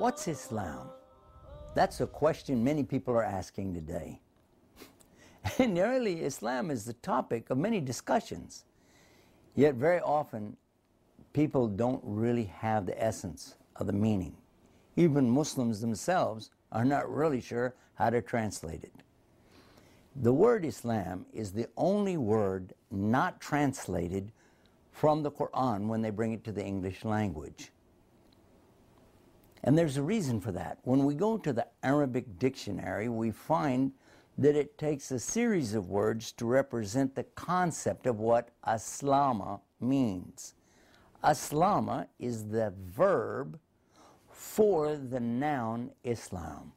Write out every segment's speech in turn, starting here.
What's Islam? That's a question many people are asking today. And nearly Islam is the topic of many discussions. Yet very often people don't really have the essence of the meaning. Even Muslims themselves are not really sure how to translate it. The word Islam is the only word not translated from the Quran when they bring it to the English language. And there's a reason for that. When we go to the Arabic dictionary, we find that it takes a series of words to represent the concept of what aslama means. Aslama is the verb for the noun Islam.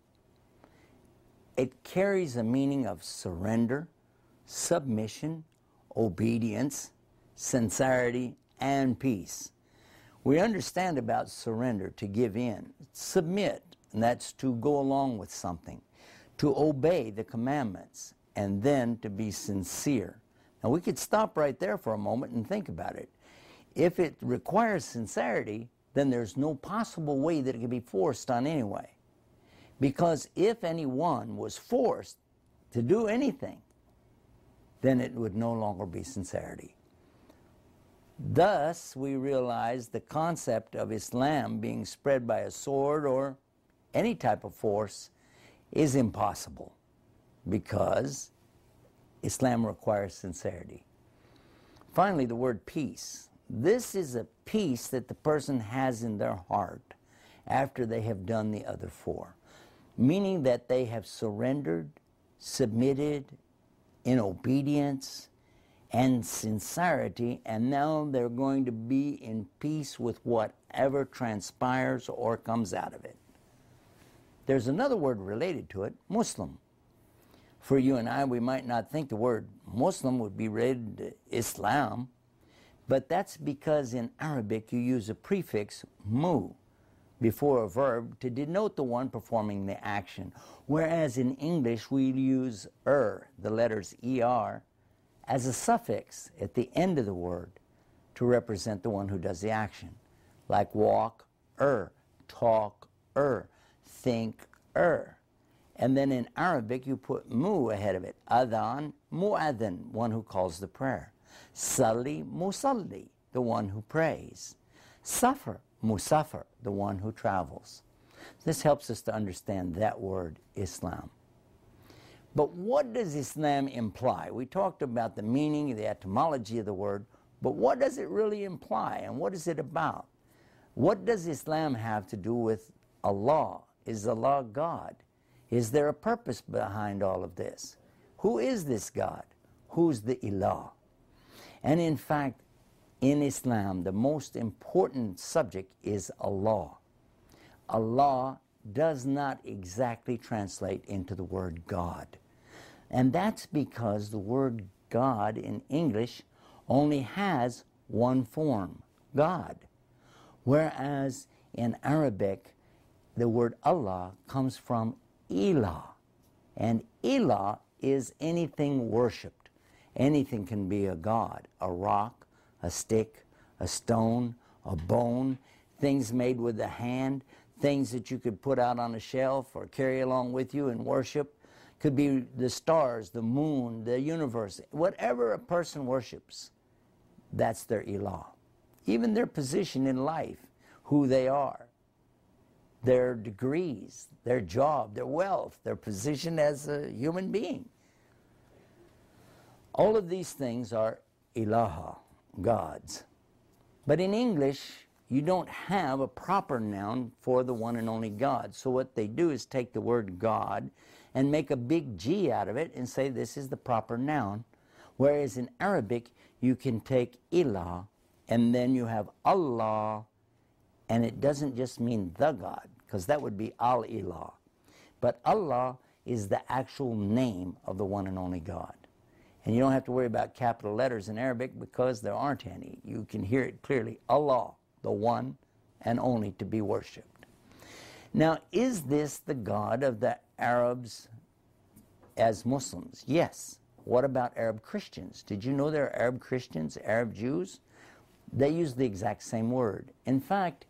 It carries a meaning of surrender, submission, obedience, sincerity, and peace. We understand about surrender, to give in, submit, and that's to go along with something, to obey the commandments, and then to be sincere. Now we could stop right there for a moment and think about it. If it requires sincerity, then there's no possible way that it can be forced on anyone. Because if anyone was forced to do anything, then it would no longer be sincerity. Thus, we realize the concept of Islam being spread by a sword or any type of force is impossible because Islam requires sincerity. Finally, the word peace. This is a peace that the person has in their heart after they have done the other four, meaning that they have surrendered, submitted in obedience, and sincerity, and now they're going to be in peace with whatever transpires or comes out of it. There's another word related to it Muslim. For you and I, we might not think the word Muslim would be to Islam, but that's because in Arabic you use a prefix mu before a verb to denote the one performing the action, whereas in English we use er, the letters er, as a suffix at the end of the word to represent the one who does the action, like walk, er, talk, er, think, er. And then in Arabic, you put mu ahead of it. Adhan, mu'adhan, one who calls the prayer. Salli, musalli, the one who prays. Safar, musafar, the one who travels. This helps us to understand that word, Islam. But what does Islam imply? We talked about the meaning, the etymology of the word, but what does it really imply and what is it about? What does Islam have to do with Allah? Is Allah God? Is there a purpose behind all of this? Who is this God? Who's the Ilah? And in fact, in Islam, the most important subject is Allah. Allah does not exactly translate into the word God. And that's because the word God in English only has one form, God. Whereas in Arabic, the word Allah comes from Ilah. And Ilah is anything worshiped. Anything can be a God, a rock, a stick, a stone, a bone, things made with the hand, things that you could put out on a shelf or carry along with you and worship could be the stars, the moon, the universe, whatever a person worships, that's their ilah. Even their position in life, who they are, their degrees, their job, their wealth, their position as a human being. All of these things are ilaha, gods. But in English, you don't have a proper noun for the one and only God. So what they do is take the word God and make a big G out of it and say this is the proper noun. Whereas in Arabic, you can take ilah and then you have Allah, and it doesn't just mean the God, because that would be al ilah. But Allah is the actual name of the one and only God. And you don't have to worry about capital letters in Arabic because there aren't any. You can hear it clearly Allah, the one and only to be worshiped. Now, is this the God of the Arabs as Muslims? Yes. What about Arab Christians? Did you know there are Arab Christians, Arab Jews? They use the exact same word. In fact,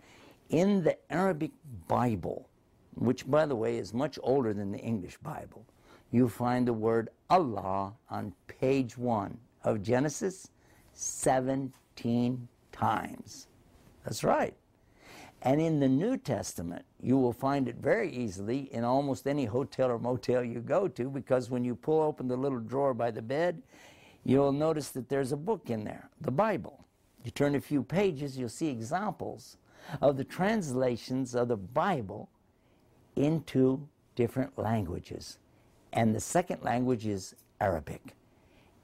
In the Arabic Bible, which by the way is much older than the English Bible, you find the word Allah on page one of Genesis 17 times. That's right. And in the New Testament, you will find it very easily in almost any hotel or motel you go to because when you pull open the little drawer by the bed, you'll notice that there's a book in there, the Bible. You turn a few pages, you'll see examples of the translations of the Bible into different languages. And the second language is Arabic.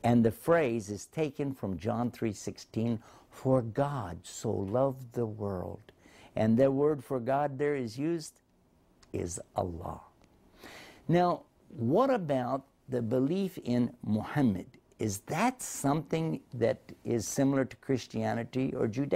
And the phrase is taken from John 3:16, for God so loved the world. And the word for God there is used is Allah. Now, what about the belief in Muhammad? Is that something that is similar to Christianity or Judaism?